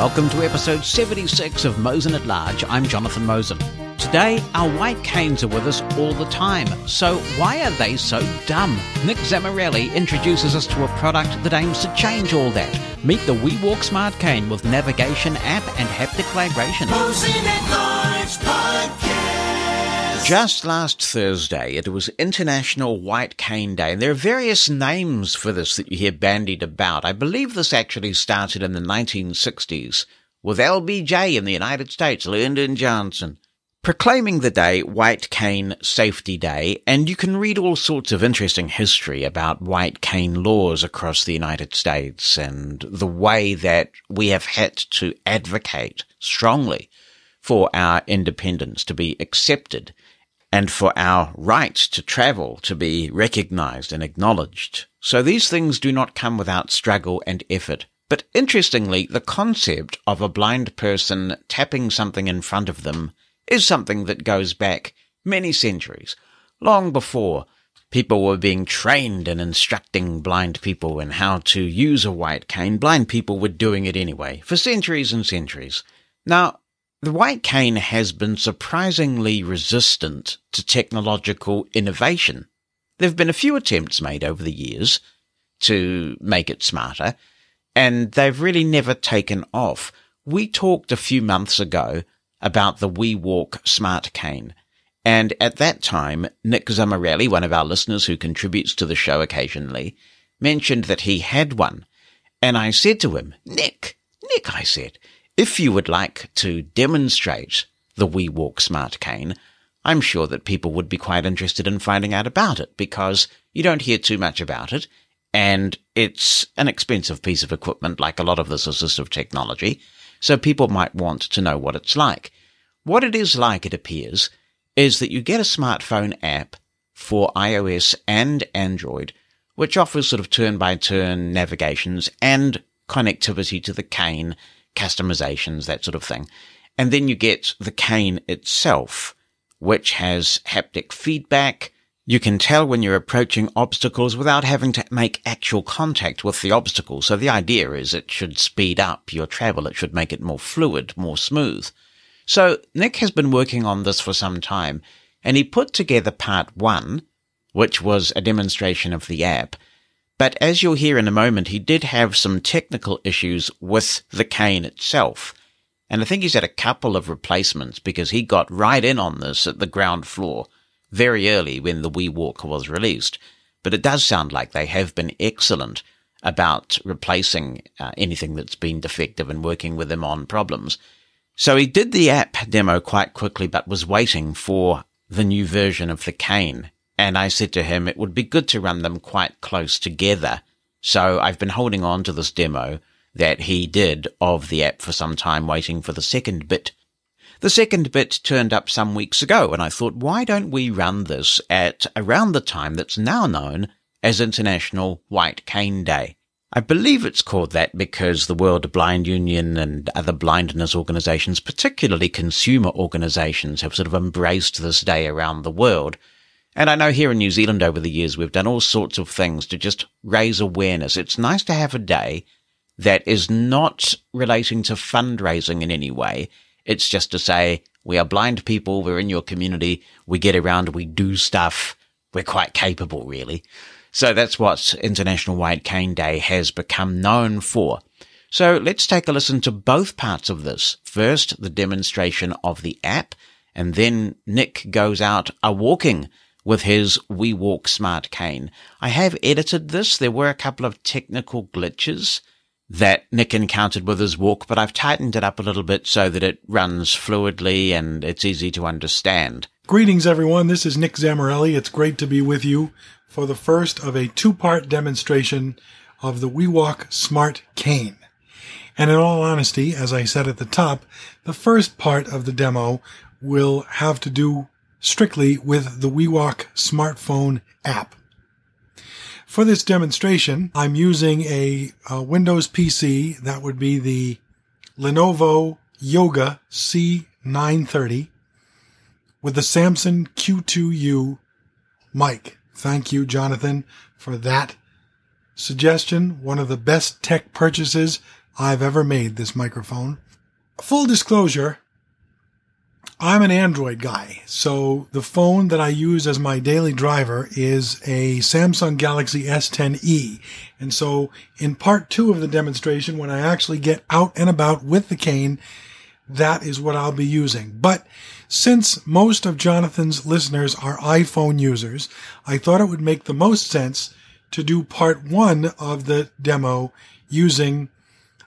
Welcome to episode 76 of Mosen at Large. I'm Jonathan Mosen. Today, our white canes are with us all the time. So, why are they so dumb? Nick Zammarelli introduces us to a product that aims to change all that. Meet the WeWalk Smart Cane with navigation app and haptic vibration. At Large Podcast. Just last Thursday, it was International White Cane Day, and there are various names for this that you hear bandied about. I believe this actually started in the 1960s with LBJ in the United States, Lyndon Johnson, proclaiming the day White Cane Safety Day, and you can read all sorts of interesting history about white cane laws across the United States and the way that we have had to advocate strongly for our independence to be accepted and for our right to travel to be recognized and acknowledged. So these things do not come without struggle and effort. But interestingly, the concept of a blind person tapping something in front of them is something that goes back many centuries, long before people were being trained in instructing blind people in how to use a white cane. Blind people were doing it anyway, for centuries and centuries. Now, the white cane has been surprisingly resistant to technological innovation. There have been a few attempts made over the years to make it smarter, and they've really never taken off. We talked a few months ago about the WeWalk Smart Cane, and at that time, Nick Zammarelli, one of our listeners who contributes to the show occasionally, mentioned that he had one. And I said to him, Nick, Nick, I said, if you would like to demonstrate the We Walk Smart Cane, I'm sure that people would be quite interested in finding out about it because you don't hear too much about it and it's an expensive piece of equipment like a lot of this assistive technology. So people might want to know what it's like. What it is like, it appears, is that you get a smartphone app for iOS and Android, which offers sort of turn by turn navigations and connectivity to the cane customizations, that sort of thing. And then you get the cane itself, which has haptic feedback. You can tell when you're approaching obstacles without having to make actual contact with the obstacle. So the idea is it should speed up your travel. It should make it more fluid, more smooth. So Nick has been working on this for some time and he put together part one, which was a demonstration of the app. But as you'll hear in a moment, he did have some technical issues with the cane itself. And I think he's had a couple of replacements because he got right in on this at the ground floor very early when the Wii WeWalk was released. But it does sound like they have been excellent about replacing uh, anything that's been defective and working with them on problems. So he did the app demo quite quickly, but was waiting for the new version of the cane and I said to him it would be good to run them quite close together. So I've been holding on to this demo that he did of the app for some time waiting for the second bit. The second bit turned up some weeks ago and I thought, why don't we run this at around the time that's now known as International White Cane Day? I believe it's called that because the World Blind Union and other blindness organizations, particularly consumer organizations, have sort of embraced this day around the world. And I know here in New Zealand over the years, we've done all sorts of things to just raise awareness. It's nice to have a day that is not relating to fundraising in any way. It's just to say, we are blind people. We're in your community. We get around. We do stuff. We're quite capable, really. So that's what International White Cane Day has become known for. So let's take a listen to both parts of this. First, the demonstration of the app, and then Nick goes out a walking with his We Walk Smart Cane. I have edited this. There were a couple of technical glitches that Nick encountered with his walk, but I've tightened it up a little bit so that it runs fluidly and it's easy to understand. Greetings, everyone. This is Nick Zammarelli. It's great to be with you for the first of a two part demonstration of the WeWalk Smart Cane. And in all honesty, as I said at the top, the first part of the demo will have to do strictly with the WeWalk smartphone app. For this demonstration, I'm using a, a, Windows PC. That would be the Lenovo Yoga C930 with the Samson Q2U mic. Thank you, Jonathan, for that suggestion, one of the best tech purchases I've ever made, this microphone. Full disclosure, I'm an Android guy, so the phone that I use as my daily driver is a Samsung Galaxy S10e. And so in part two of the demonstration, when I actually get out and about with the cane, that is what I'll be using. But since most of Jonathan's listeners are iPhone users, I thought it would make the most sense to do part one of the demo using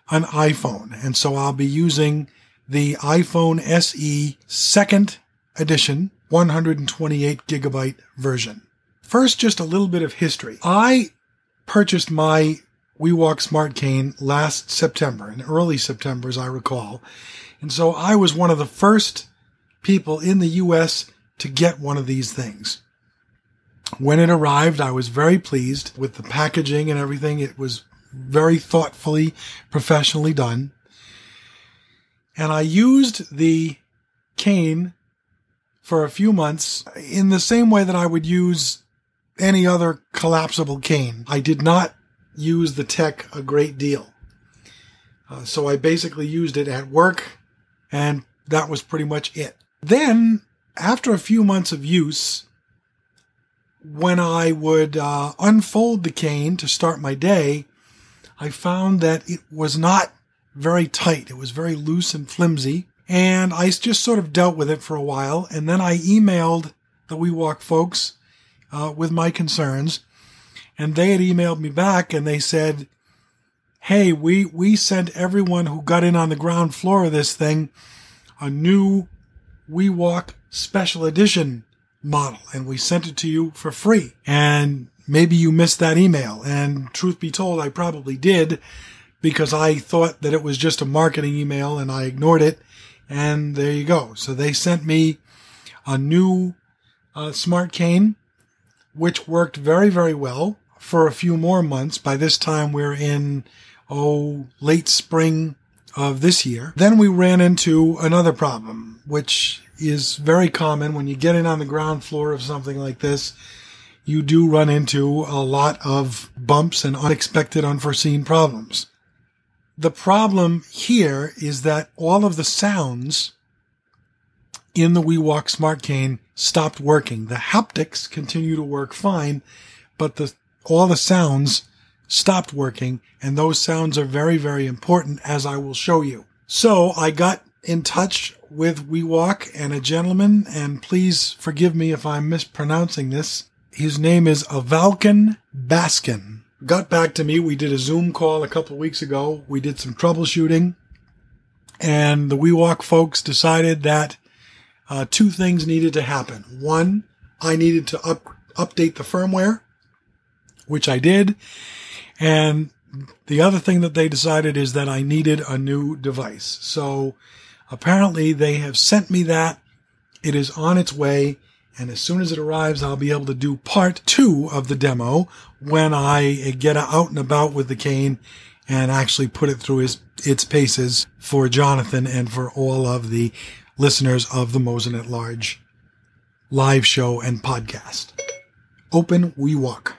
an iPhone. And so I'll be using the iPhone SE second edition 128 gigabyte version. First, just a little bit of history. I purchased my WeWalk Smart Cane last September, in early September, as I recall. And so I was one of the first people in the US to get one of these things. When it arrived, I was very pleased with the packaging and everything. It was very thoughtfully, professionally done. And I used the cane for a few months in the same way that I would use any other collapsible cane. I did not use the tech a great deal. Uh, so I basically used it at work and that was pretty much it. Then after a few months of use, when I would uh, unfold the cane to start my day, I found that it was not very tight. It was very loose and flimsy. And I just sort of dealt with it for a while. And then I emailed the WeWalk folks uh, with my concerns. And they had emailed me back and they said, Hey, we, we sent everyone who got in on the ground floor of this thing a new WeWalk special edition model and we sent it to you for free. And maybe you missed that email. And truth be told, I probably did because I thought that it was just a marketing email and I ignored it. And there you go. So they sent me a new uh, smart cane, which worked very, very well for a few more months. By this time, we're in, oh, late spring of this year. Then we ran into another problem, which is very common when you get in on the ground floor of something like this. You do run into a lot of bumps and unexpected, unforeseen problems. The problem here is that all of the sounds in the WeWalk Smart Cane stopped working. The haptics continue to work fine, but the, all the sounds stopped working. And those sounds are very, very important as I will show you. So I got in touch with WeWalk and a gentleman, and please forgive me if I'm mispronouncing this. His name is Avalkin Baskin got back to me. We did a Zoom call a couple of weeks ago. We did some troubleshooting and the WeWalk folks decided that uh, two things needed to happen. One, I needed to up, update the firmware, which I did. And the other thing that they decided is that I needed a new device. So apparently they have sent me that. It is on its way. And as soon as it arrives, I'll be able to do part two of the demo when I get out and about with the cane and actually put it through his, its paces for Jonathan and for all of the listeners of the Mosen at Large live show and podcast. Open We Walk.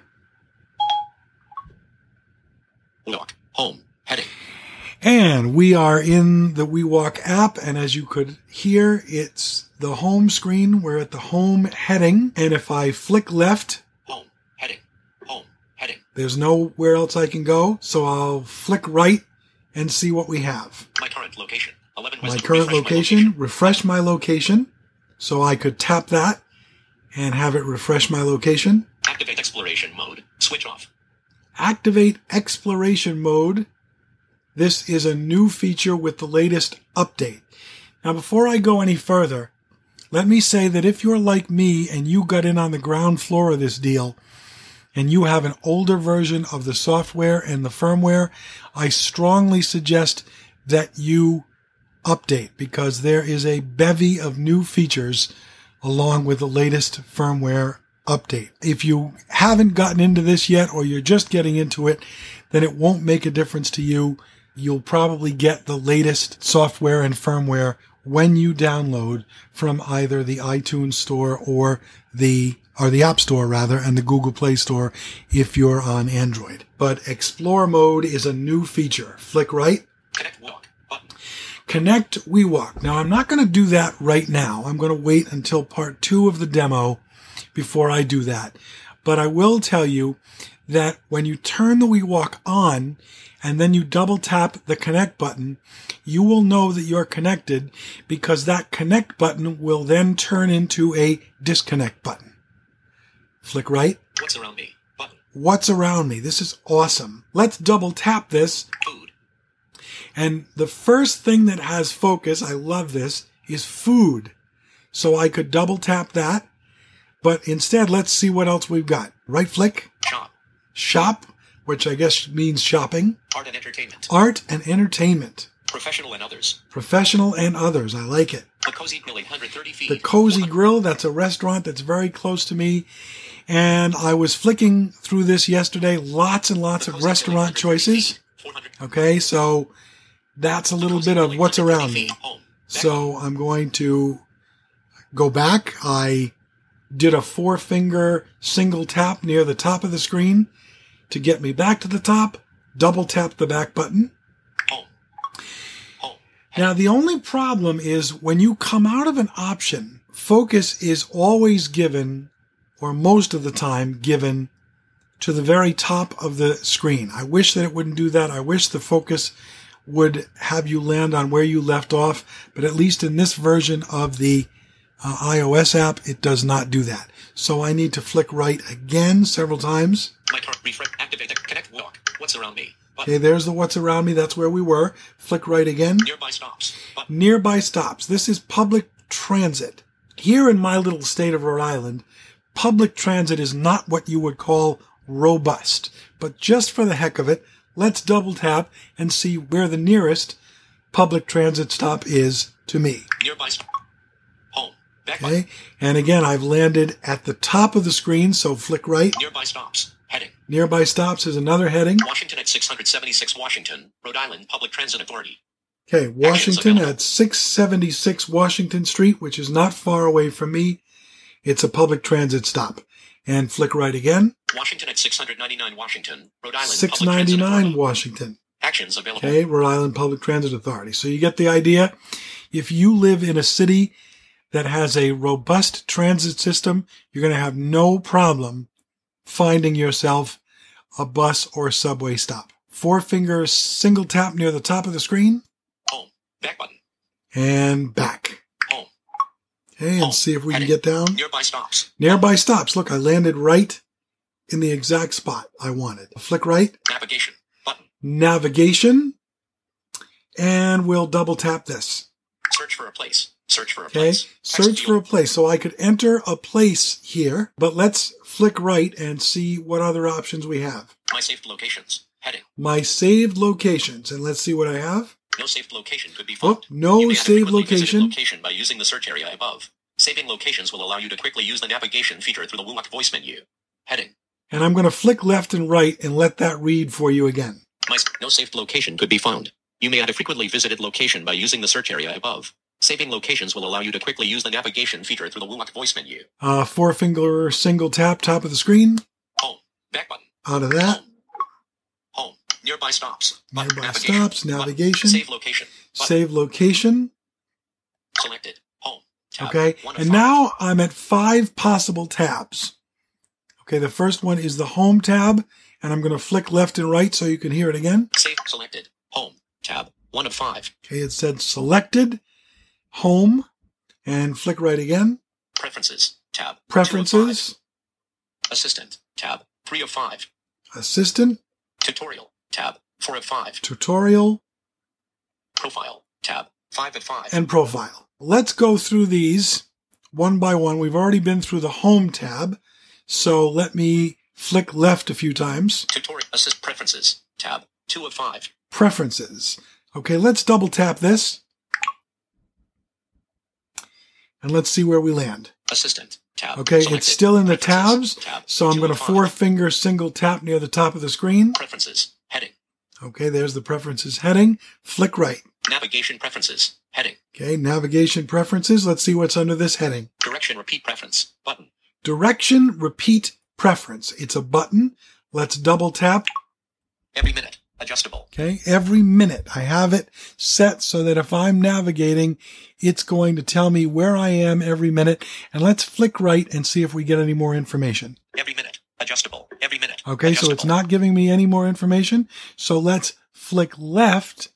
Walk. Home. Heading. And we are in the WeWalk app. And as you could hear, it's the home screen. We're at the home heading. And if I flick left, Home. Heading. Home. Heading. there's nowhere else I can go. So I'll flick right and see what we have. My current location. 11 My current Refresh location, refresh my location. So I could tap that and have it refresh my location. Activate exploration mode. Switch off. activate exploration mode. This is a new feature with the latest update. Now, before I go any further, let me say that if you're like me and you got in on the ground floor of this deal and you have an older version of the software and the firmware, I strongly suggest that you update because there is a bevy of new features along with the latest firmware update. If you haven't gotten into this yet or you're just getting into it, then it won't make a difference to you. You'll probably get the latest software and firmware when you download from either the iTunes store or the or the App Store rather, and the Google Play Store if you're on Android. But Explore mode is a new feature. Flick right, Connect walk. Button. connect WeWalk. Now I'm not going to do that right now. I'm going to wait until part two of the demo before I do that. But I will tell you that when you turn the WeWalk on and then you double tap the connect button, you will know that you're connected because that connect button will then turn into a disconnect button. Flick right. What's around me? Button. What's around me? This is awesome. Let's double tap this Food. and the first thing that has focus, I love this, is food. So I could double tap that, but instead let's see what else we've got. Right flick, Shop. shop, which I guess means shopping, Art and entertainment. art and entertainment, Professional and others. professional and others. I like it. The Cozy Grill 830 feet. The Cozy Grill, that's a restaurant that's very close to me. And I was flicking through this yesterday, lots and lots of restaurant choices. Okay, so that's a little bit of what's around me. feet, Home. Back So I'm going to go back. I did a four finger single tap near the top of the screen to get me back to the top. Double tap the back button. Now, the only problem is when you come out of an option, focus is always given, or most of the time given, to the very top of the screen. I wish that it wouldn't do that. I wish the focus would have you land on where you left off, but at least in this version of the uh, iOS app, it does not do that. So I need to flick right again several times. My car. Refresh. Activate. the Connect walk. What's around me? Okay, there's the what's around me. That's where we were. Flick right again. Nearby stops. Button. Nearby stops. This is public transit. Here in my little state of Rhode Island, public transit is not what you would call robust. But just for the heck of it, let's double tap and see where the nearest public transit stop is to me. Nearby stop. Home. Back button. Okay. And again, I've landed at the top of the screen. So flick right. Nearby stops. Heading. Nearby stops is another heading. Washington at 676 Washington, Rhode Island Public Transit Authority. Okay. Washington at 676 Washington Street, which is not far away from me. It's a public transit stop. And flick right again. Washington at 699 Washington, Rhode Island Public Transit 699 Authority. Washington. Actions available. Okay, Rhode Island Public Transit Authority. So you get the idea. If you live in a city that has a robust transit system, you're going to have no problem finding yourself a bus or subway stop. Four finger single tap near the top of the screen Home. Back button. and back. Home. Okay, and see if we can get down. Nearby stops. Nearby stops. Look, I landed right in the exact spot I wanted. Flick right, Navigation. Button. navigation, and we'll double tap this. Search for a place. Search for a Okay. place. Search for a place. So I could enter a place here, but let's flick right and see what other options we have. My saved locations. Heading. My saved locations. And let's see what I have. No saved location could be Oh, found. no may have saved location. location by using the search area above. Saving locations will allow you to quickly use the navigation feature through the WUWAC voice menu. Heading. And I'm going to flick left and right and let that read for you again. My no saved location could be found. You may add a frequently visited location by using the search area above. Saving locations will allow you to quickly use the navigation feature through the WUWAC voice menu. Uh, four finger single tap, top of the screen. Home. Back button. Out of that. Home. Home. Nearby stops. Button. Nearby Navigation. stops, Button. navigation. Save location. Button. Save location. Selected. Home. Tab. Okay. And now I'm at five possible tabs. Okay. The first one is the home tab. And I'm going to flick left and right so you can hear it again. Save. Selected. Home. Tab. One of five. Okay, it said selected, home, and flick right again. Preferences. Tab. Preferences. Assistant. Tab. Three of five. assistant, Tutorial. Tab. Four of five. tutorial, Profile. Tab. Five of five. and profile. Let's go through these one by one. We've already been through the home tab. So let me flick left a few times. Tutorial. Assist. Preferences. Tab. Two of five. Preferences. Okay, let's double tap this. And let's see where we land. Assistant. Tab. Okay, Selected. it's still in the tabs. Tab. So I'm going to four finger single tap near the top of the screen. Preferences. Heading. Okay, there's the preferences heading. Flick right. Navigation preferences. Heading. Okay, navigation preferences. Let's see what's under this heading. Direction repeat preference. Button. direction repeat preference. It's a button. Let's double tap. Every minute. Adjustable. Okay. Every minute I have it set so that if I'm navigating, it's going to tell me where I am every minute. And let's flick right and see if we get any more information. Every minute. Adjustable. Every minute. Okay. So it's not giving me any more information. So let's flick left.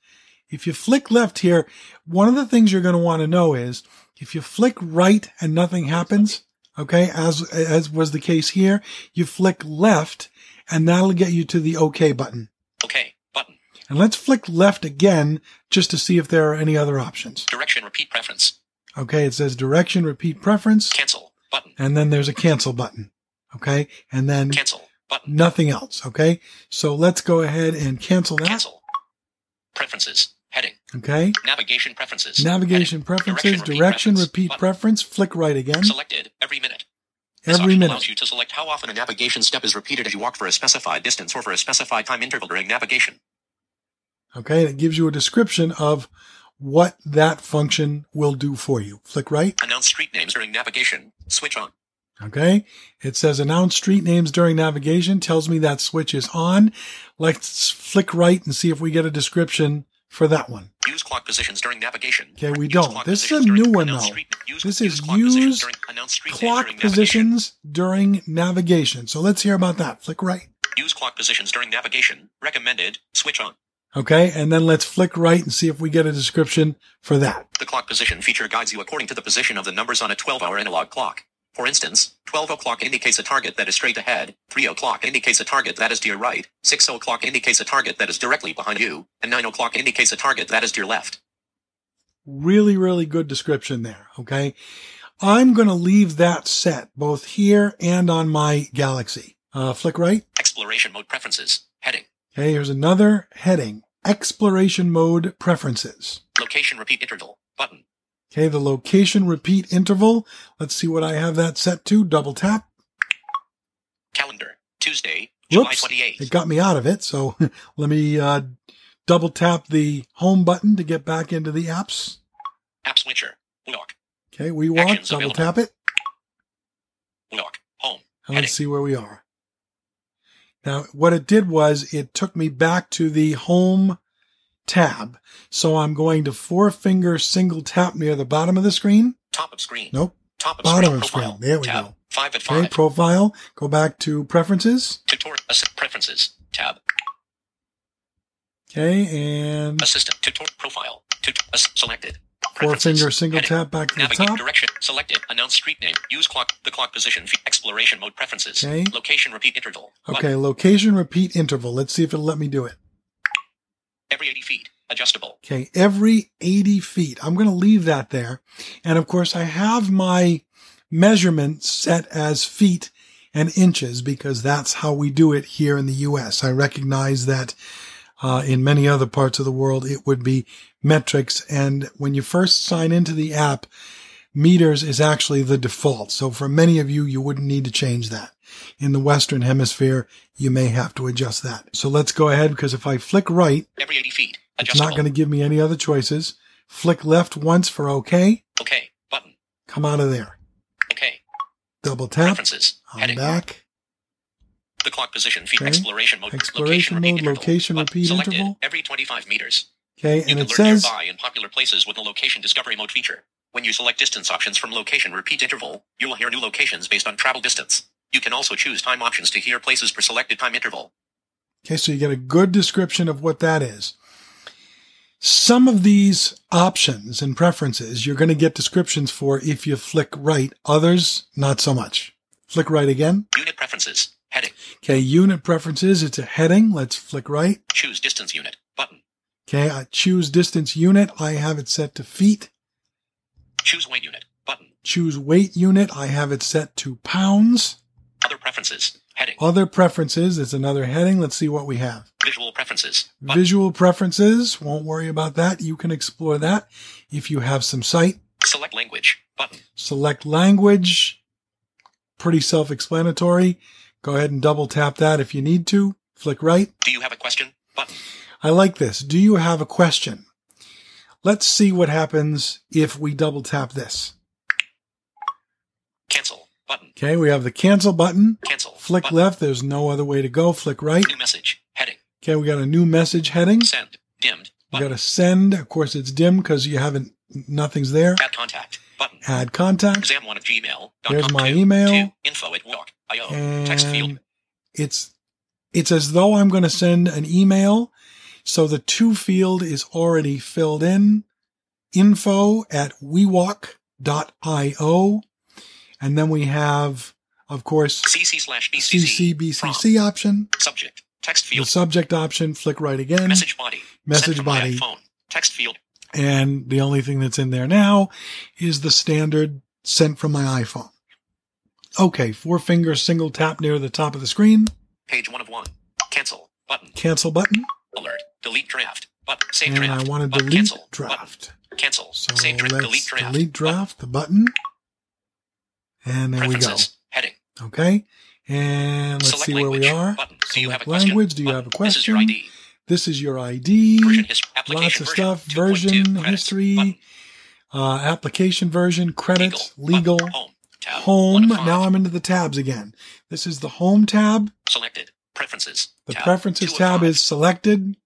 If you flick left here, one of the things you're going to want to know is if you flick right and nothing happens, okay, as, as was the case here, you flick left and that'll get you to the OK button. Okay. Button. And let's flick left again just to see if there are any other options. Direction repeat preference. Okay. It says direction, repeat preference, Cancel. Button. and then there's a cancel button. Okay. And then Cancel. Button. nothing else. Okay. So let's go ahead and cancel that. Cancel. Preferences. Heading. Okay. Navigation preferences. Navigation Heading. preferences, Direction, direction, preference. repeat preference, flick right again. Selected. Every minute. This Every minute. allows you to select how often a navigation step is repeated as you walk for a specified distance or for a specified time interval during navigation. Okay. And it gives you a description of what that function will do for you. Flick right. Announce street names during navigation. Switch on. Okay. It says announce street names during navigation, tells me that switch is on. Let's flick right and see if we get a description for that one. Use clock positions during navigation. Okay, we don't. This is a new one, though. use- This use is clock positions use during- Clock during navigation. positions during navigation. So let's hear about that. Flick right. Use clock positions during navigation. Recommended. Switch on. Okay. And then let's flick right and see if we get a description for that. The clock position feature guides you according to the position of the numbers on a 12-hour analog clock. For instance, 12 o'clock indicates a target that is straight ahead, 3 o'clock indicates a target that is to your right, 6 o'clock indicates a target that is directly behind you, and 9 o'clock indicates a target that is to your left. Really, really good description there. Okay. I'm going to leave that set both here and on my Galaxy. Uh, flick right. Exploration mode preferences. Heading. Okay. Here's another heading. Exploration mode preferences. Location repeat interval. Button. Okay. The location repeat interval. Let's see what I have that set to. Double tap. Calendar. Tuesday, July 28th. It got me out of it. So let me, uh, double tap the home button to get back into the apps. App switcher. Walk. Okay. We walk. Actions Double available. tap it. Walk. Home. And Heading. let's see where we are. Now, what it did was it took me back to the home tab. So I'm going to four finger single tap near the bottom of the screen. Top of screen. Nope. Top of Bottom screen. of Profile. screen. There we Tab. go. 5 at Okay. 5. Profile. Go back to preferences. Tutorial. Preferences. Tab. Okay. And Assistant. Tutorial. Profile. Tut- ass- selected. four finger single Heading. tap back to the Navigate top. direction. Selected. Announce street name. Use clock. The clock position. Exploration mode preferences. Okay. Location repeat interval. Okay. Location repeat interval. Let's see if it'll let me do it. Every 80 feet. Adjustable. Okay, every 80 feet. I'm going to leave that there. And of course, I have my measurement set as feet and inches because that's how we do it here in the US. I recognize that uh, in many other parts of the world, it would be metrics. And when you first sign into the app, meters is actually the default. So for many of you, you wouldn't need to change that. In the Western hemisphere, you may have to adjust that. So let's go ahead because if I flick right, Every 80 feet. it's not going to give me any other choices. Flick left once for OK. Okay. Button. Come out of there. Okay. Double tap. Preferences. I'm Heading. back. The clock position. Feet. Okay. Exploration mode. Exploration location repeat mode, interval. location Button. repeat Selected. interval. Every 25 meters. Okay. You And can it says, nearby and popular places with the location discovery mode feature. When you select distance options from location repeat interval, you will hear new locations based on travel distance. You can also choose time options to hear places per selected time interval. okay, so you get a good description of what that is. Some of these options and preferences you're going to get descriptions for if you flick right. Others, not so much. Flick right again. Unit preferences. Heading. Okay. Unit preferences. It's a heading. Let's flick right. Choose distance unit. Button. Okay. I choose distance unit. I have it set to feet. Choose weight unit. Button. Choose weight unit. I have it set to pounds. Other preferences. Heading. Other preferences. It's another heading. Let's see what we have. Visual preferences. Button. Visual preferences. Won't worry about that. You can explore that if you have some sight. Select language. Button. Select language. Pretty self-explanatory. Go ahead and double tap that if you need to. Flick right. Do you have a question? Button. I like this. Do you have a question? Let's see what happens if we double tap this. Button. Okay, we have the cancel button. Cancel. Flick button. left. There's no other way to go. Flick right. New message. Heading. Okay, we got a new message heading. Send. Dimmed. We got a send. Of course, it's dim because you haven't, nothing's there. Add contact. Button. Add contact. Exam1 at gmail. There's my email. Info at walk. IO. Text field. It's, it's as though I'm going to send an email. So the to field is already filled in. Info at wewalk.io. And then we have, of course, CC slash BCC. CCBCC option, Subject. Text field. the subject option, flick right again. Message body. Message Sent from my body. iPhone. Text field. And the only thing that's in there now is the standard sent from my iPhone. Okay, four finger single tap near the top of the screen. Page one of one. Cancel. Button. Cancel button. Alert. Delete draft. Button. Save And draft. I want to delete Cancel. draft. Button. Cancel. So Save draft. Delete draft. delete draft, the button. And there we go. Heading. Okay. And let's Select see where language. we are. Button. Do you have Select a question? language. Do you Button. have a question? This is your ID. This is your ID. Version history. Lots of version. stuff. Version history. Uh, application version, credits, Legal. legal. Home. Tab. home. One of five. Now I'm into the tabs again. This is the home tab. Selected. Preferences. The tab. preferences tab is selected.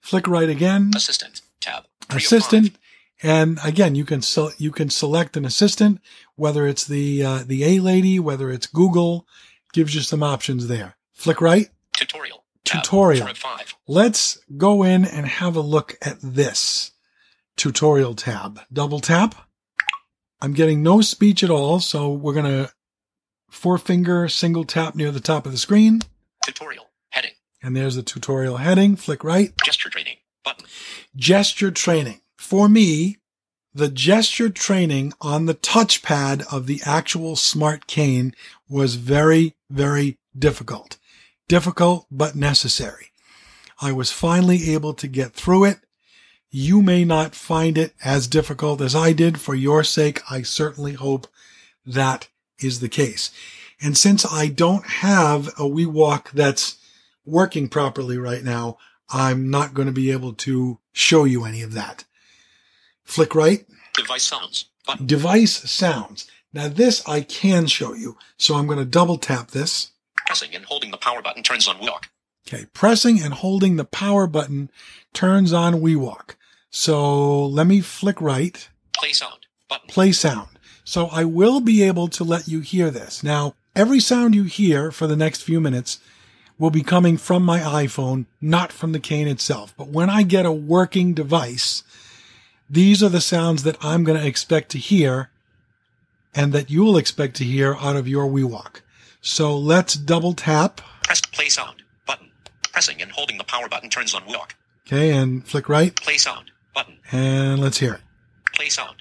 Flick right again. Assistant. Tab. Assistant. And again, you can se- you can select an assistant, whether it's the uh, the A lady, whether it's Google, gives you some options there. Flick right. Tutorial. Tutorial. Five. Let's go in and have a look at this tutorial tab. Double tap. I'm getting no speech at all, so we're going to four finger single tap near the top of the screen. Tutorial. Heading. And there's the tutorial heading. Flick right. Gesture training. Button. Gesture training. For me, the gesture training on the touchpad of the actual smart cane was very, very difficult. Difficult, but necessary. I was finally able to get through it. You may not find it as difficult as I did. For your sake, I certainly hope that is the case. And since I don't have a WeWalk that's working properly right now, I'm not going to be able to show you any of that. Flick right, Device sounds. Button. device sounds. Now this I can show you. So I'm going to double tap this. Pressing and holding the power button turns on walk. Okay. Pressing and holding the power button turns on WeWalk. So let me flick right, Play sound. Button. play sound. So I will be able to let you hear this. Now, every sound you hear for the next few minutes will be coming from my iPhone, not from the cane itself. But when I get a working device, these are the sounds that I'm going to expect to hear and that you'll expect to hear out of your WeWalk. So let's double tap. Press play sound. Button. Pressing and holding the power button turns on walk. Okay. And flick right Play sound. Button. and let's hear it. Play sound.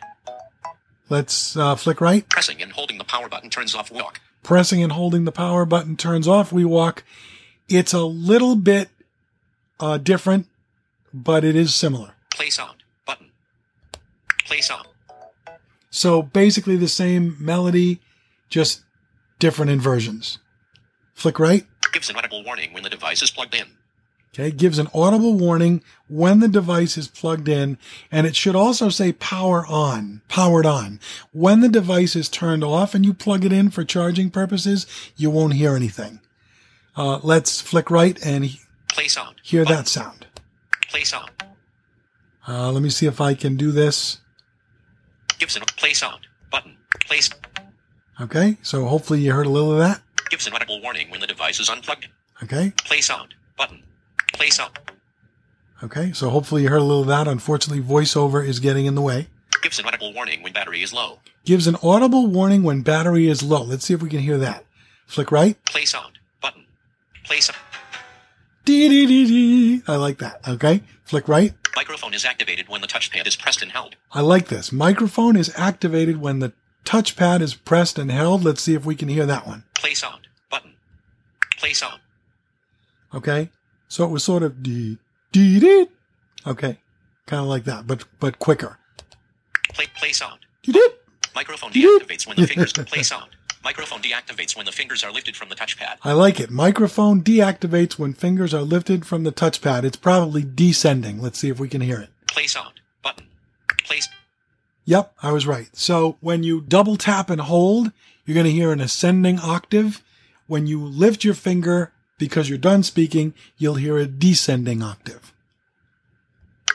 Let's uh, flick right. Pressing and holding the power button turns off walk. Pressing and holding the power button turns off WeWalk. It's a little bit uh, different, but it is similar. Play sound. Play sound. So basically the same melody, just different inversions. Flick right. Gives an audible warning when the device is plugged in. Okay. Gives an audible warning when the device is plugged in. And it should also say power on, powered on. When the device is turned off and you plug it in for charging purposes, you won't hear anything. Uh, let's flick right and Play sound. hear Button. that sound. Play sound. Uh, let me see if I can do this. Gives an play sound. Button. Play. s- Okay. So hopefully you heard a little of that. Gives an audible warning when the device is unplugged. Okay. Play sound. Button. Play sound. Okay. So hopefully you heard a little of that. Unfortunately, voiceover is getting in the way. Gives an audible warning when battery is low. Gives an audible warning when battery is low. Let's see if we can hear that. Flick right. Play sound. Button. Play sound. Dee dee dee dee. I like that. Okay. Flick right. Microphone is activated when the touchpad is pressed and held. I like this. Microphone is activated when the touchpad is pressed and held. Let's see if we can hear that one. Play sound. Button. Play sound. Okay. So it was sort of dee dee dee. Okay. Kind of like that, but, but quicker. Play play sound. Dee dee. Microphone deactivates when the fingers can play sound. Microphone deactivates when the fingers are lifted from the touchpad. I like it. Microphone deactivates when fingers are lifted from the touchpad. It's probably descending. Let's see if we can hear it. Play sound. Button. Play. s- Yep, I was right. So when you double tap and hold, you're going to hear an ascending octave. When you lift your finger because you're done speaking, you'll hear a descending octave.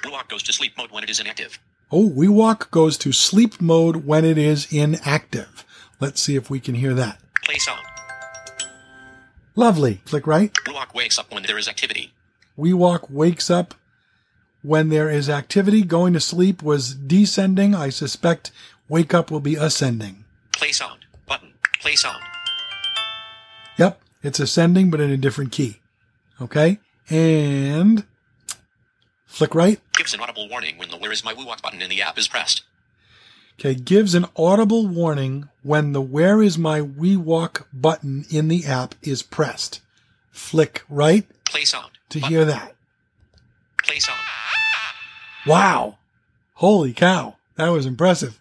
Ruach goes to sleep mode when it is inactive. Oh, we walk goes to sleep mode when it is inactive. Let's see if we can hear that. Play sound. Lovely. Click right. Ruach wakes up when there is activity. We walk wakes up when there is activity. Going to sleep was descending. I suspect wake up will be ascending. Play sound. Button. Play sound. Yep, it's ascending, but in a different key. Okay? And flick right. Gives an audible warning when the Where is my Wuwalk button in the app is pressed. Okay, gives an audible warning when the Where is my We Walk button in the app is pressed. Flick right Play sound. to Button. hear that. Play sound. Wow. Holy cow. That was impressive.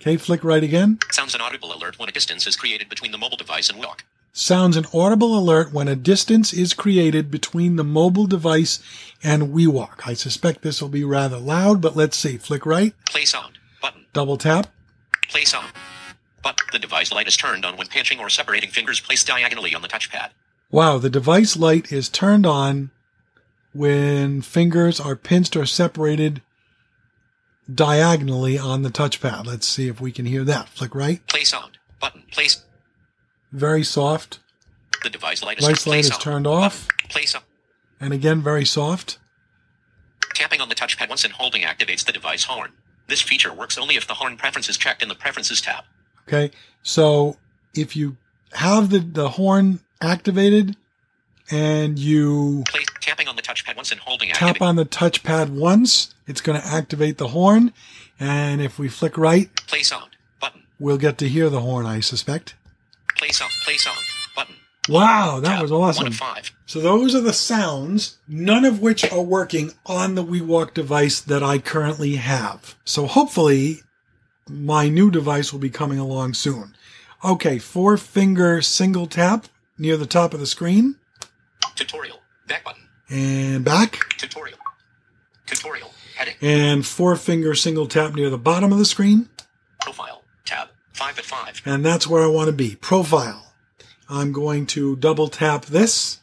Okay, flick right again. Sounds an audible alert when a distance is created between the mobile device and Wuwalk. Sounds an audible alert when a distance is created between the mobile device and WeWalk. I suspect this will be rather loud, but let's see. Flick right, Play sound. Button. double tap. Play sound. But the device light is turned on when pinching or separating fingers placed diagonally on the touchpad. Wow, the device light is turned on when fingers are pinched or separated diagonally on the touchpad. Let's see if we can hear that. Flick right, Play sound. Button. Place. very soft. The device light is light is sound. turned off, Play sound. and again very soft. Tapping on the touchpad once and holding activates the device horn. This feature works only if the horn preference is checked in the Preferences tab. Okay. So if you have the, the horn activated and you Play tapping on the touchpad once and holding tap activate. on the touchpad once, it's going to activate the horn. And if we flick right, Play sound. Button. we'll get to hear the horn, I suspect. Play sound. Play sound. Wow, that Tab. was awesome. So those are the sounds, none of which are working on the WeWalk device that I currently have. So hopefully my new device will be coming along soon. Okay, four finger single tap near the top of the screen Tutorial. Back button. and back Tutorial. Tutorial. Heading. and four finger single tap near the bottom of the screen. Profile. Tab. Five at five. And that's where I want to be. Profile. I'm going to double tap this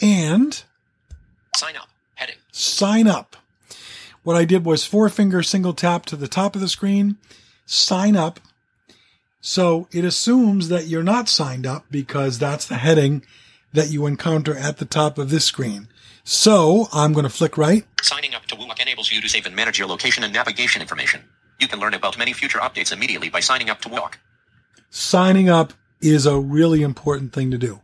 and Sign up. Heading. sign up. What I did was four finger single tap to the top of the screen, sign up. So it assumes that you're not signed up because that's the heading that you encounter at the top of this screen. So I'm going to flick right. Signing up to WooWalk enables you to save and manage your location and navigation information. You can learn about many future updates immediately by signing up to WooWalk. Signing up is a really important thing to do.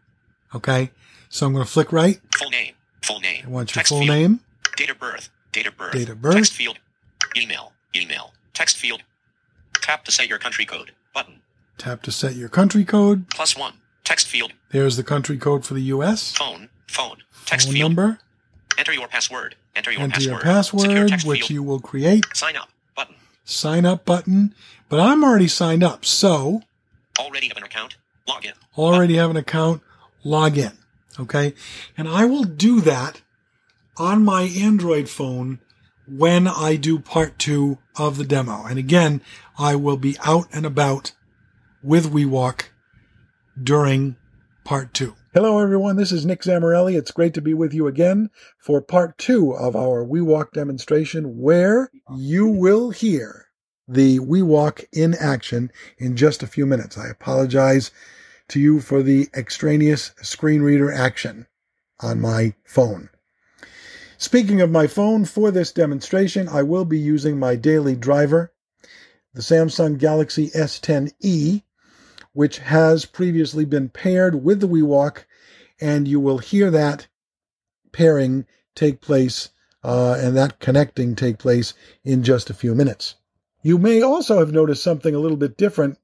Okay. So I'm going to flick right. Full name. Full name. I want your Text full field. name. Date of birth. Date of birth. Date of birth. Text field. Email. Email. Text field. Tap to set your country code. Button. Tap to set your country code. Plus one. Text field. There's the country code for the US. Phone. Phone. Text Phone field. number. Enter your password. Enter your Enter password. your password, which field. you will create. Sign up. Button. Sign up button. But I'm already signed up. So Already have an account? Log in. already have an account, log in. Okay. And I will do that on my Android phone when I do part two of the demo. And again, I will be out and about with WeWalk during part two. Hello, everyone. This is Nick Zammarelli. It's great to be with you again for part two of our WeWalk demonstration where you will hear the WeWalk in action in just a few minutes. I apologize to you for the extraneous screen reader action on my phone. Speaking of my phone, for this demonstration, I will be using my daily driver, the Samsung Galaxy S10e, which has previously been paired with the WeWalk, and you will hear that pairing take place uh, and that connecting take place in just a few minutes. You may also have noticed something a little bit different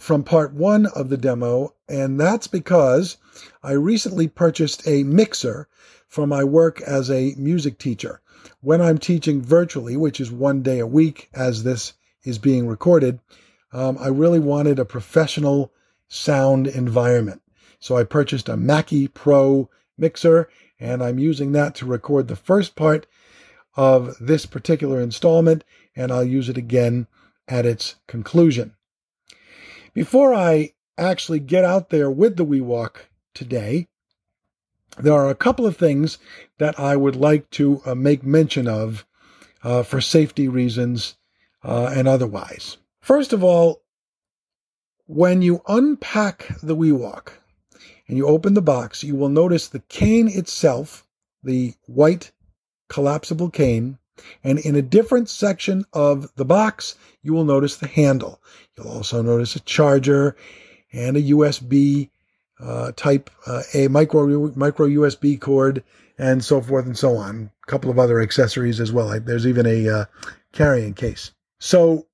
from part one of the demo, and that's because I recently purchased a mixer for my work as a music teacher. When I'm teaching virtually, which is one day a week as this is being recorded, um, I really wanted a professional sound environment. So I purchased a Mackie Pro mixer, and I'm using that to record the first part of this particular installment, and I'll use it again at its conclusion. Before I actually get out there with the WeWalk today, there are a couple of things that I would like to uh, make mention of uh, for safety reasons uh, and otherwise. First of all, when you unpack the WeWalk and you open the box, you will notice the cane itself, the white collapsible cane, and in a different section of the box, you will notice the handle. You'll also notice a charger and a USB uh, type, uh, a micro micro USB cord, and so forth and so on. A couple of other accessories as well. There's even a uh, carrying case. So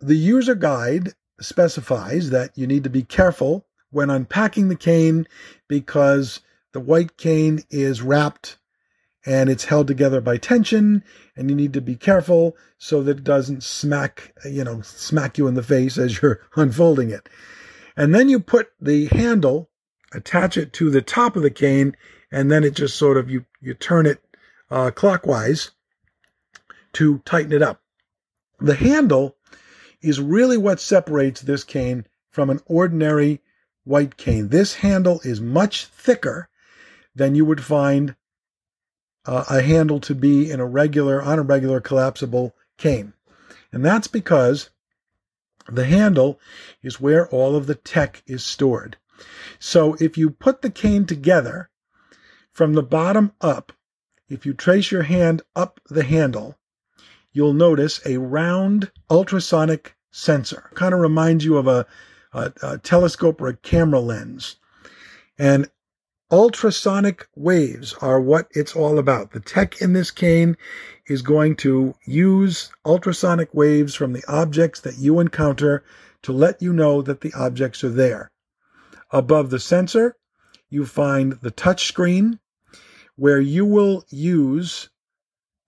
the user guide specifies that you need to be careful when unpacking the cane because the white cane is wrapped and it's held together by tension and you need to be careful so that it doesn't smack you know smack you in the face as you're unfolding it. And then you put the handle attach it to the top of the cane and then it just sort of you you turn it uh, clockwise to tighten it up. The handle is really what separates this cane from an ordinary white cane. This handle is much thicker than you would find uh, a handle to be in a regular, on a regular collapsible cane. And that's because the handle is where all of the tech is stored. So if you put the cane together from the bottom up, if you trace your hand up the handle, you'll notice a round ultrasonic sensor. Kind of reminds you of a, a, a telescope or a camera lens. And ultrasonic waves are what it's all about. The tech in this cane is going to use ultrasonic waves from the objects that you encounter to let you know that the objects are there. Above the sensor, you find the touch screen where you will use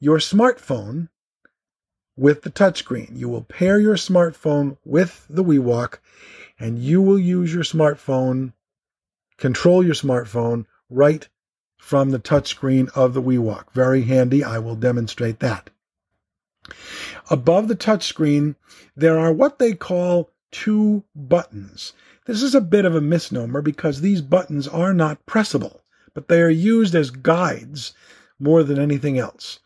your smartphone with the touchscreen. You will pair your smartphone with the WeWalk and you will use your smartphone control your smartphone right from the touchscreen of the WeWalk. Very handy. I will demonstrate that. Above the touchscreen, there are what they call two buttons. This is a bit of a misnomer because these buttons are not pressable, but they are used as guides more than anything else.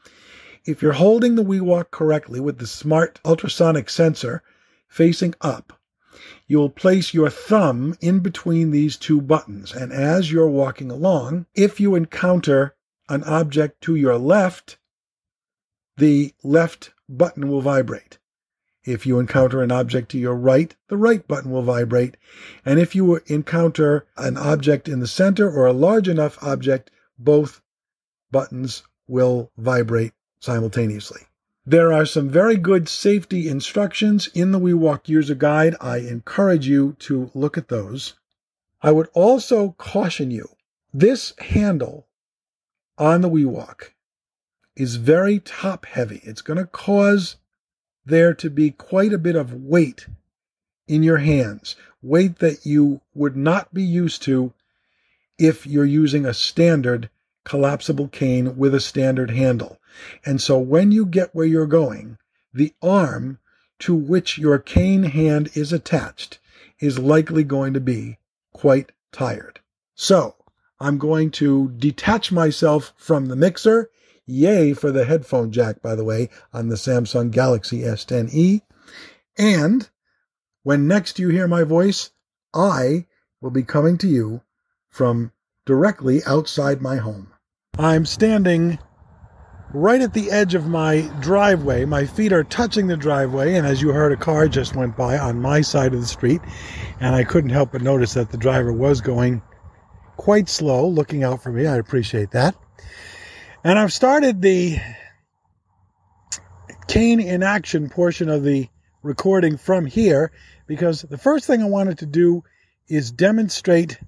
If you're holding the WeWalk correctly with the smart ultrasonic sensor facing up, you'll place your thumb in between these two buttons. And as you're walking along, if you encounter an object to your left, the left button will vibrate. If you encounter an object to your right, the right button will vibrate. And if you encounter an object in the center or a large enough object, both buttons will vibrate simultaneously. There are some very good safety instructions in the WeWalk User Guide. I encourage you to look at those. I would also caution you this handle on the WeWalk is very top heavy. It's going to cause there to be quite a bit of weight in your hands, weight that you would not be used to if you're using a standard collapsible cane with a standard handle. And so when you get where you're going, the arm to which your cane hand is attached is likely going to be quite tired. So I'm going to detach myself from the mixer. Yay for the headphone jack, by the way, on the Samsung Galaxy S10e. And when next you hear my voice, I will be coming to you from directly outside my home. I'm standing right at the edge of my driveway. My feet are touching the driveway, and as you heard, a car just went by on my side of the street, and I couldn't help but notice that the driver was going quite slow, looking out for me. I appreciate that. And I've started the cane in action portion of the recording from here because the first thing I wanted to do is demonstrate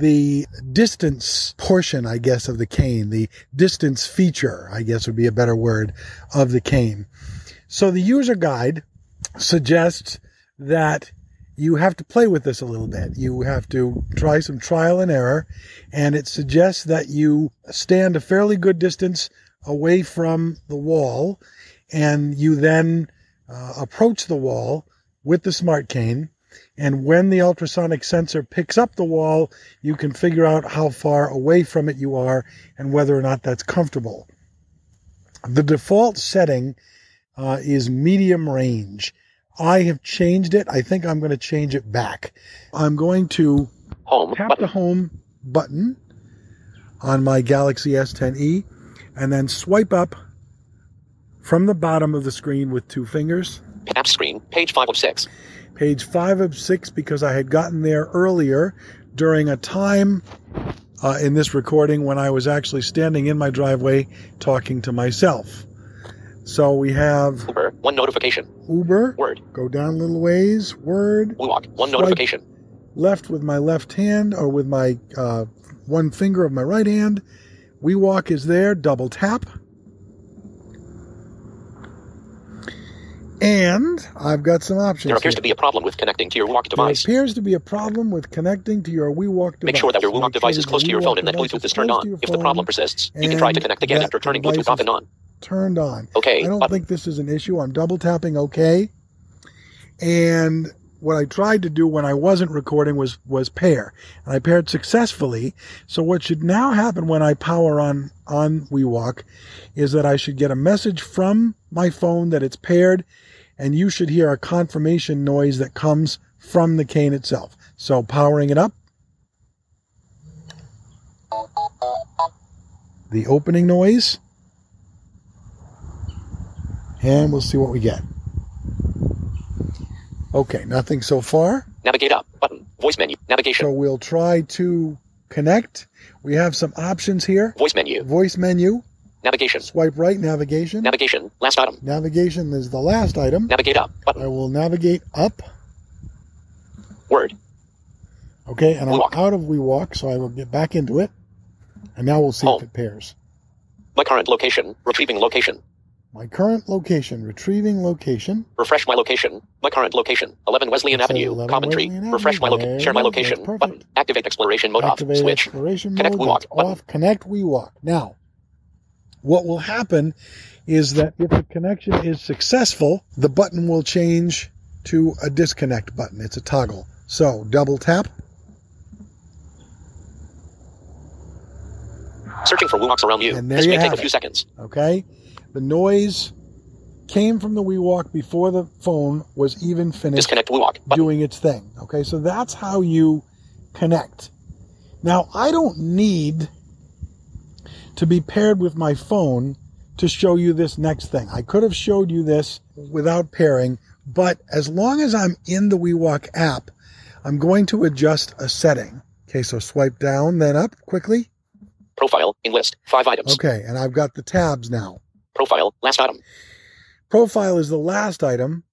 the distance portion, I guess, of the cane, the distance feature, I guess would be a better word, of the cane. So the user guide suggests that you have to play with this a little bit. You have to try some trial and error, and it suggests that you stand a fairly good distance away from the wall, and you then uh, approach the wall with the smart cane And when the ultrasonic sensor picks up the wall, you can figure out how far away from it you are and whether or not that's comfortable. The default setting uh, is medium range. I have changed it. I think I'm going to change it back. I'm going to Home tap button. the home button on my Galaxy S10e and then swipe up from the bottom of the screen with two fingers. App screen. Page 5 of 6. Page five of six because I had gotten there earlier during a time uh, in this recording when I was actually standing in my driveway talking to myself. So we have Uber. 1 notification. Uber. Word. Go down a little ways. Word. 1 Swipe. notification. left with my left hand or with my uh, one finger of my right hand. WeWalk is there, double tap. And I've got some options. There appears here. to be a problem with connecting to your WeWalk device. There appears to be a problem with connecting to your WeWalk device. Make sure that your WeWalk device is close to your phone and that Bluetooth is is turned on. If the problem persists, you can try to connect again after turning Bluetooth off and on. Turned on. Okay. I don't button. think this is an issue. I'm double tapping OK. And what I tried to do when I wasn't recording was was pair, and I paired successfully. So what should now happen when I power on on WeWalk is that I should get a message from my phone that it's paired, and you should hear a confirmation noise that comes from the cane itself. So powering it up. The opening noise. And we'll see what we get. Okay, nothing so far. Navigate up. Button. Voice menu. Navigation. So we'll try to connect. We have some options here. Voice menu. Voice menu, Navigation. swipe right, navigation. Navigation. Last item. Navigation is the last item. Navigate up. I will navigate up. Word. Okay, and I'm Walk. out of WeWalk, so I will get back into it. And now we'll see Home. if it pairs. My current location. Retrieving location. My current location, retrieving location. Refresh my location. My current location. 11 Wesleyan Avenue. 11 Common Wesleyan Refresh my location. Share my There you go. location. Button. Activate exploration mode Activate off. Switch. exploration Connect mode. Button. off. Connect WeWalk. Now, what will happen is that if the connection is successful, the button will change to a disconnect button. It's a toggle. So double tap. Searching for WeWalks around you. And there This you may take a few it. seconds. Okay, the noise came from the WeWalk before the phone was even finished Disconnect WeWalk. Button. doing its thing. Okay, so that's how you connect. Now, I don't need to be paired with my phone to show you this next thing. I could have showed you this without pairing, but as long as I'm in the WeWalk app, I'm going to adjust a setting. Okay, so swipe down, then up quickly. Profile. In list. Five items. Okay, and I've got the tabs now. Profile. Last item. Profile is the last item.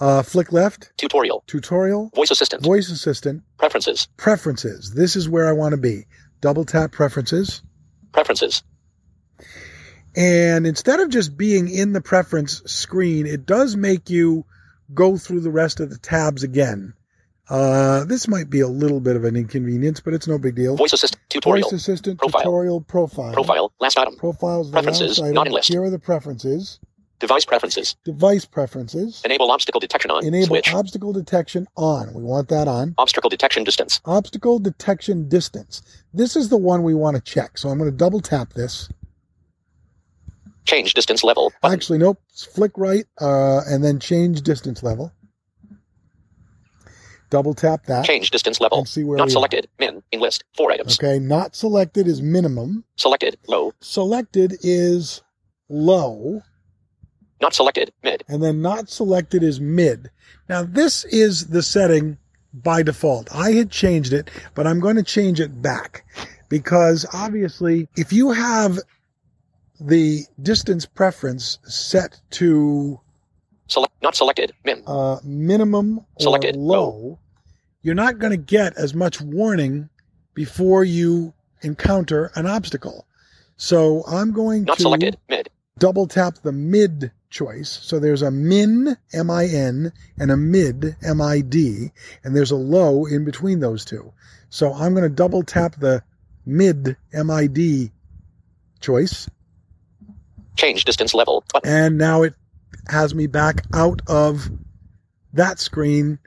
Uh, flick left, Tutorial. tutorial, Voice assistant. voice assistant, Preferences. preferences. This is where I want to be. Double tap preferences. Preferences. And instead of just being in the preference screen, it does make you go through the rest of the tabs again. Uh, this might be a little bit of an inconvenience, but it's no big deal. Voice assistant. Tutorial. Voice assistant, Profile. tutorial, profile. Profile. Last item. Profiles, Preferences, last item. not in list. Here are the preferences. Device preferences. Device preferences. Enable obstacle detection on. Enable Switch. obstacle detection on. We want that on. Obstacle detection distance. Obstacle detection distance. This is the one we want to check. So I'm going to double tap this. Change distance level. Button. Actually, nope. Flick right uh, and then change distance level. Double tap that. Change distance level. And see where Not we are. selected. Min. In list. Four items. Okay, not selected is minimum. Selected. Low. Selected is low. Not selected. Mid. And then not selected is mid. Now, this is the setting by default. I had changed it, but I'm going to change it back because obviously, if you have the distance preference set to Select. Not selected. Min. uh, minimum or Selected. low, you're not going to get as much warning before you encounter an obstacle. So I'm going Not to selected. Mid. double tap the mid choice. So there's a min, M-I-N, and a mid, M-I-D, and there's a low in between those two. So I'm going to double tap the mid, M-I-D choice, Change distance level. Button. and now it has me back out of that screen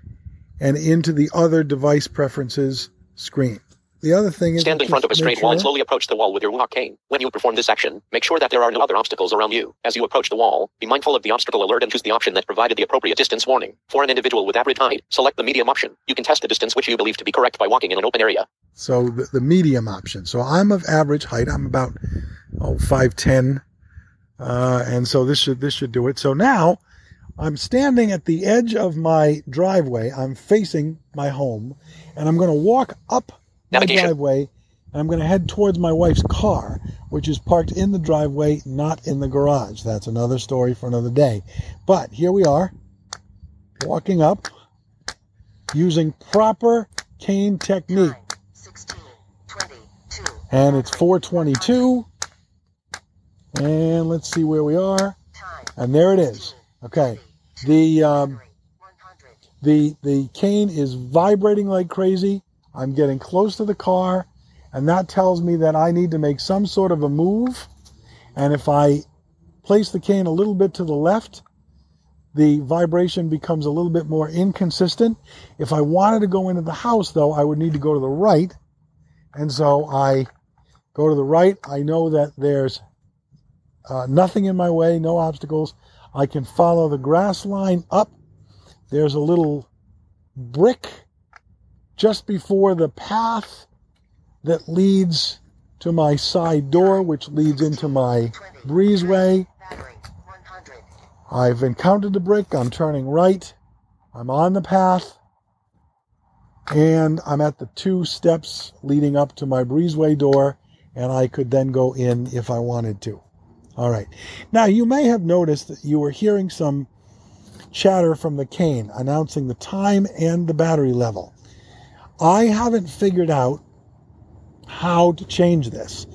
and into the other device preferences screen. The other thing is Stand in front of a straight wall and slowly approach the wall with your walk cane. When you perform this action, make sure that there are no other obstacles around you. As you approach the wall, be mindful of the obstacle alert and choose the option that provided the appropriate distance warning. For an individual with average height, select the medium option. You can test the distance which you believe to be correct by walking in an open area. So the, the medium option. So I'm of average height. I'm about oh five ten, uh, and so this should this should do it. So now I'm standing at the edge of my driveway. I'm facing my home, and I'm going to walk up my Navigation. driveway, and I'm going to head towards my wife's car, which is parked in the driveway, not in the garage. That's another story for another day. But here we are, walking up, using proper cane technique. 16, 22. and it's 422 and let's see where we are and there it is okay the um, the the cane is vibrating like crazy i'm getting close to the car and that tells me that i need to make some sort of a move. And if i place the cane a little bit to the left the vibration becomes a little bit more inconsistent. If i wanted to go into the house though i would need to go to the right. And so i go to the right. I know that there's uh, nothing in my way no obstacles. I can follow the grass line up. There's a little brick just before the path that leads to my side door, which leads into my breezeway. I've encountered the brick. I'm turning right. I'm on the path. And I'm at the two steps leading up to my breezeway door. And I could then go in if I wanted to. All right. Now, you may have noticed that you were hearing some chatter from the cane announcing the time and the battery level. I haven't figured out how to change this.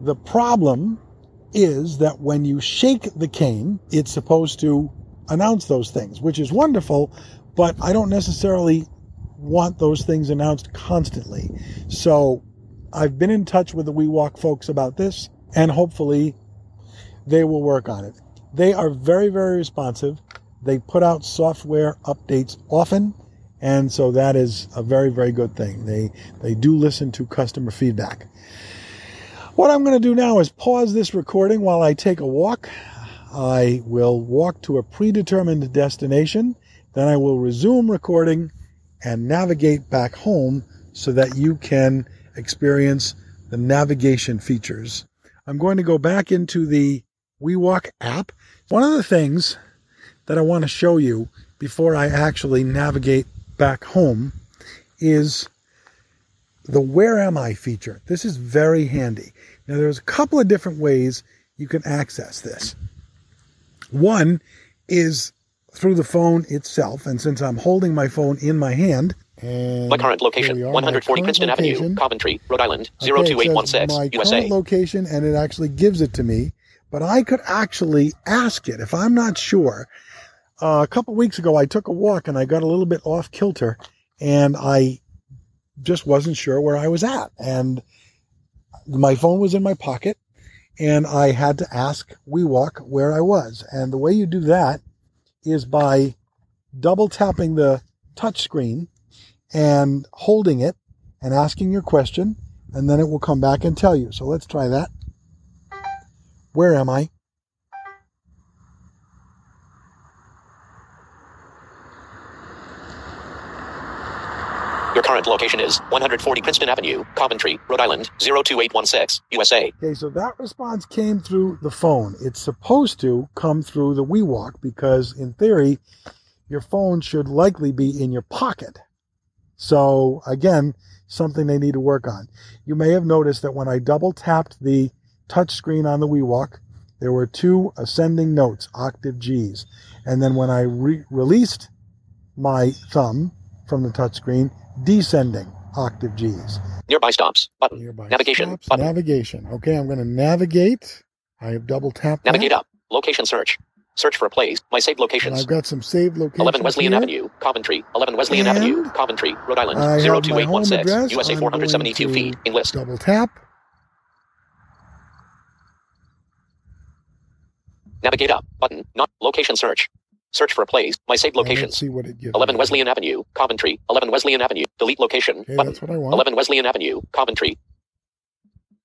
The problem is that when you shake the cane, it's supposed to announce those things, which is wonderful, but I don't necessarily want those things announced constantly. So I've been in touch with the WeWalk folks about this, and hopefully they will work on it. They are very, very responsive. They put out software updates often, and so that is a very, very good thing. They they do listen to customer feedback. What I'm going to do now is pause this recording while I take a walk. I will walk to a predetermined destination, then I will resume recording and navigate back home so that you can experience the navigation features. I'm going to go back into the WeWalk app. One of the things that I want to show you before I actually navigate back home is the Where Am I feature. This is very handy. Now, there's a couple of different ways you can access this. One is through the phone itself, and since I'm holding my phone in my hand, and My current location, are, 140 current Princeton Avenue. Coventry, Rhode Island, Okay, it says 02816, my USA. current location, and it actually gives it to me. But I could actually ask it if I'm not sure. Uh, a couple weeks ago, I took a walk and I got a little bit off kilter, and I just wasn't sure where I was at. And my phone was in my pocket, and I had to ask WeWalk where I was. And the way you do that is by double tapping the touch screen and holding it and asking your question, and then it will come back and tell you. So let's try that. Where am I? Current location is 140 Princeton Avenue, Coventry, Rhode Island, 02816, USA. Okay, so that response came through the phone. It's supposed to come through the WeWalk because, in theory, your phone should likely be in your pocket. So, again, something they need to work on. You may have noticed that when I double tapped the touch screen on the WeWalk, there were two ascending notes, octave G's. And then when I re- released my thumb from the touch screen, descending octave G's. Nearby stops. Button. Nearby Navigation. stops, Button. navigation. Okay, I'm going to navigate. I have double tapped. that, Navigate up. Location search. Search for a place. My saved And locations. I've got some saved locations. 11 Wesleyan here. Avenue, Coventry. 11 Wesleyan And Avenue, Coventry, Rhode Island. I have my home 02816. USA I'm 472 feet. Enlist. Double tap. Navigate up. Button. Not location search. Search for a place. My saved locations. see what it gives. 11 me. Wesleyan Avenue, Coventry. 11 Wesleyan Avenue. Delete location. Okay, Button. that's what I want. 11 Wesleyan Avenue, Coventry.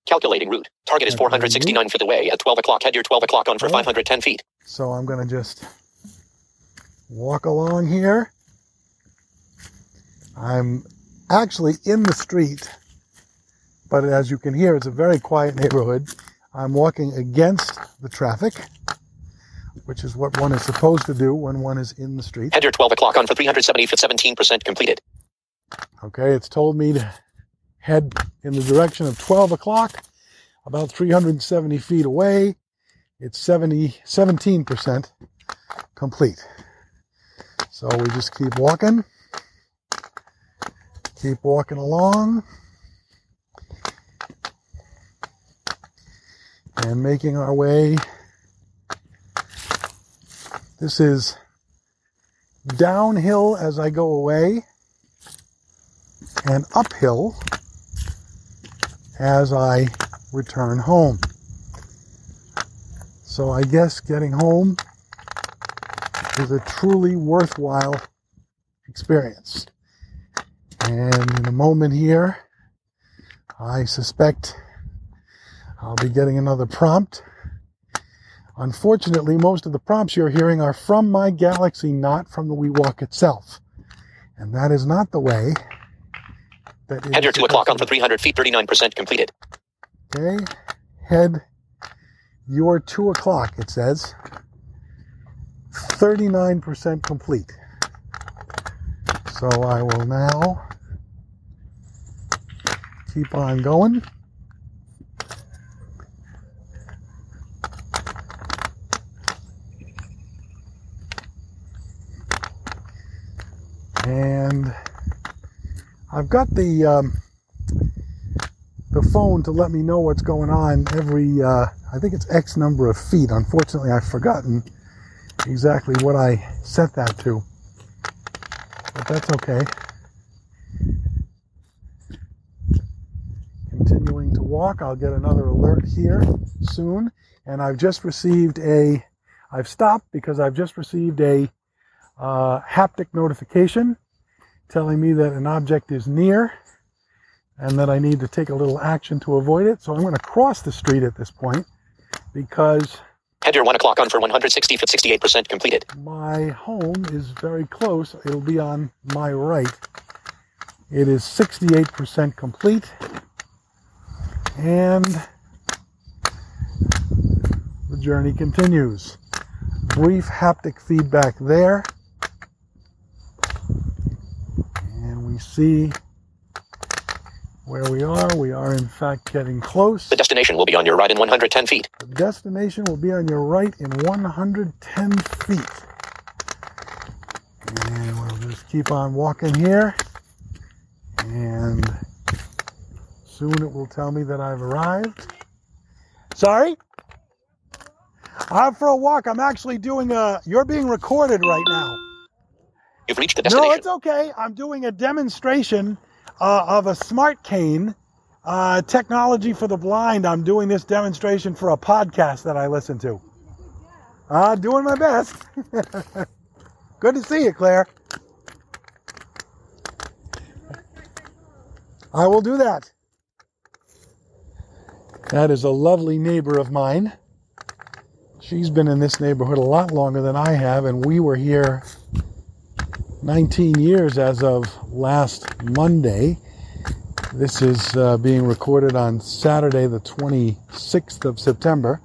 Calculating route. Target is 469 feet away at 12 o'clock. Head your 12 o'clock on for Oh. 510 feet. So I'm going to just walk along here. I'm actually in the street, but as you can hear, it's a very quiet neighborhood. I'm walking against the traffic, which is what one is supposed to do when one is in the street. Head your 12 o'clock on for 370 feet. 17% completed. Okay, it's told me to head in the direction of 12 o'clock, about 370 feet away. It's 70, 17% complete. So we just keep walking, keep walking along, and making our way. This is downhill as I go away and uphill as I return home. So I guess getting home is a truly worthwhile experience. And in a moment here, I suspect I'll be getting another prompt. Unfortunately, most of the prompts you're hearing are from my galaxy, not from the WeWalk itself. And that is not the way that it Head your is 2 o'clock on for 300 feet. 39% completed. Okay, head your two o'clock, it says. 39% complete. So I will now keep on going. And I've got the um, the phone to let me know what's going on every uh, I think it's X number of feet. Unfortunately, I've forgotten exactly what I set that to, but that's okay. Continuing to walk, I'll get another alert here soon, and I've just received a. I've stopped because I've just received a uh, haptic notification telling me that an object is near and that I need to take a little action to avoid it. So I'm going to cross the street at this point because Head your 1 o'clock on for 160 feet. 68% completed. my home is very close. It'll be on my right. It is 68% complete. And the journey continues. Brief haptic feedback there. And we see where we are. We are, in fact, getting close. The destination will be on your right in 110 feet. The destination will be on your right in 110 feet. And we'll just keep on walking here. And soon it will tell me that I've arrived. Sorry? I'm out for a walk. I'm actually doing a. You're being recorded right now. You've reached the destination. No, it's okay. I'm doing a demonstration uh, of a smart cane uh, technology for the blind. I'm doing this demonstration for a podcast that I listen to. Uh, doing my best. Good to see you, Claire. I will do that. That is a lovely neighbor of mine. She's been in this neighborhood a lot longer than I have, and we were here 19 years as of last Monday. This is uh, being recorded on Saturday, the 26th of September.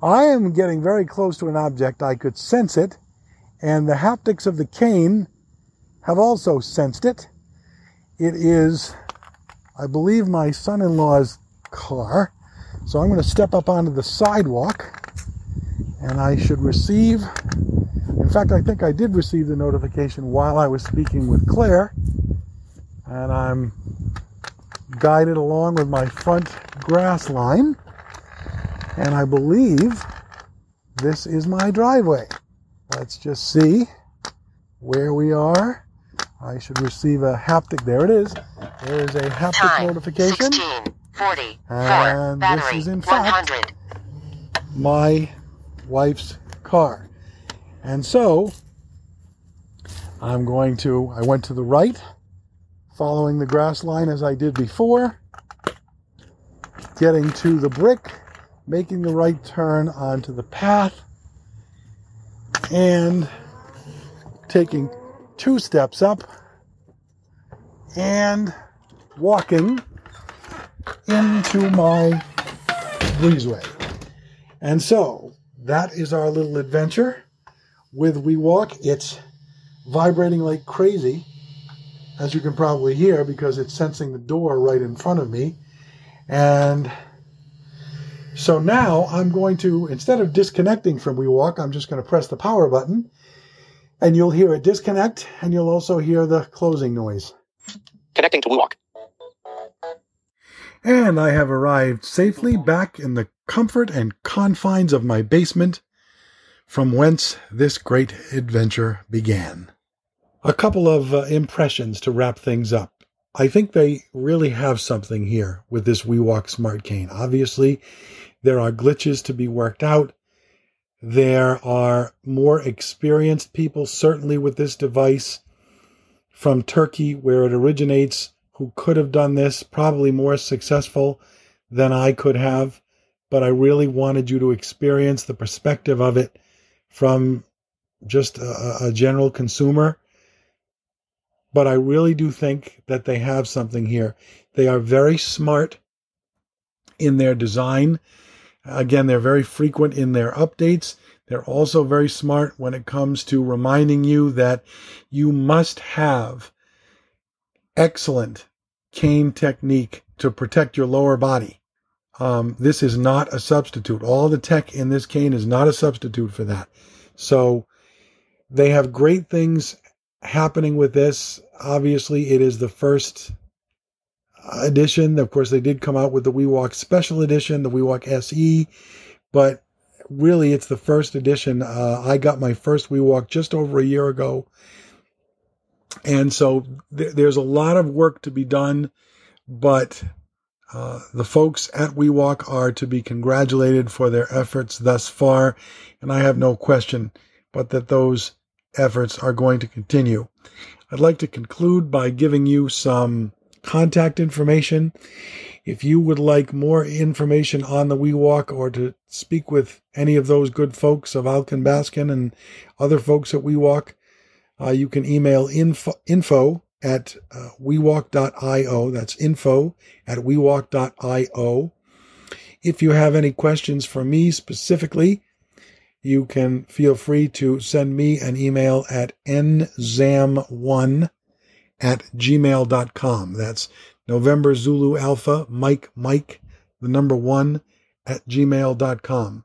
I am getting very close to an object. I could sense it, and the haptics of the cane have also sensed it. It is, I believe, my son in law's car. So I'm going to step up onto the sidewalk, and I should receive in fact, I think I did receive the notification while I was speaking with Claire, and I'm guided along with my front grass line, and I believe this is my driveway. Let's just see where we are. I should receive a haptic. There it is. There is a haptic Time. notification. 16. 40. And 4. this is in fact- 100. my wife's car. And so I'm going to, I went to the right, following the grass line as I did before, getting to the brick, making the right turn onto the path, and taking two steps up and walking into my breezeway. And so that is our little adventure with WeWalk. It's vibrating like crazy, as you can probably hear, because it's sensing the door right in front of me. And so now I'm going to, instead of disconnecting from WeWalk, I'm just going to press the power button and you'll hear it disconnect and you'll also hear the closing noise. Connecting to WeWalk. And I have arrived safely back in the comfort and confines of my basement from whence this great adventure began. A couple of uh, impressions to wrap things up. I think they really have something here with this WeWalk Smart Cane. Obviously, there are glitches to be worked out. There are more experienced people, certainly with this device from Turkey, where it originates, who could have done this, probably more successful than I could have. But I really wanted you to experience the perspective of it from just a, a general consumer. But I really do think that they have something here. They are very smart in their design. Again, they're very frequent in their updates. They're also very smart when it comes to reminding you that you must have excellent cane technique to protect your lower body. Um, this is not a substitute. All the tech in this cane is not a substitute for that. So they have great things happening with this. Obviously, it is the first edition. Of course, they did come out with the WeWalk Special Edition, the WeWalk SE, but really, it's the first edition. Uh, I got my first WeWalk just over a year ago, and so th- there's a lot of work to be done, but. Uh, the folks at WeWalk are to be congratulated for their efforts thus far, and I have no question but that those efforts are going to continue. I'd like to conclude by giving you some contact information. If you would like more information on the WeWalk or to speak with any of those good folks of Alkin Baskin and other folks at WeWalk, uh, you can email info, info at uh, WeWalk.io. That's info at WeWalk.io. If you have any questions for me specifically, you can feel free to send me an email at nzamm1 at gmail.com. That's November Zulu Alpha Mike Mike, the number one at gmail.com.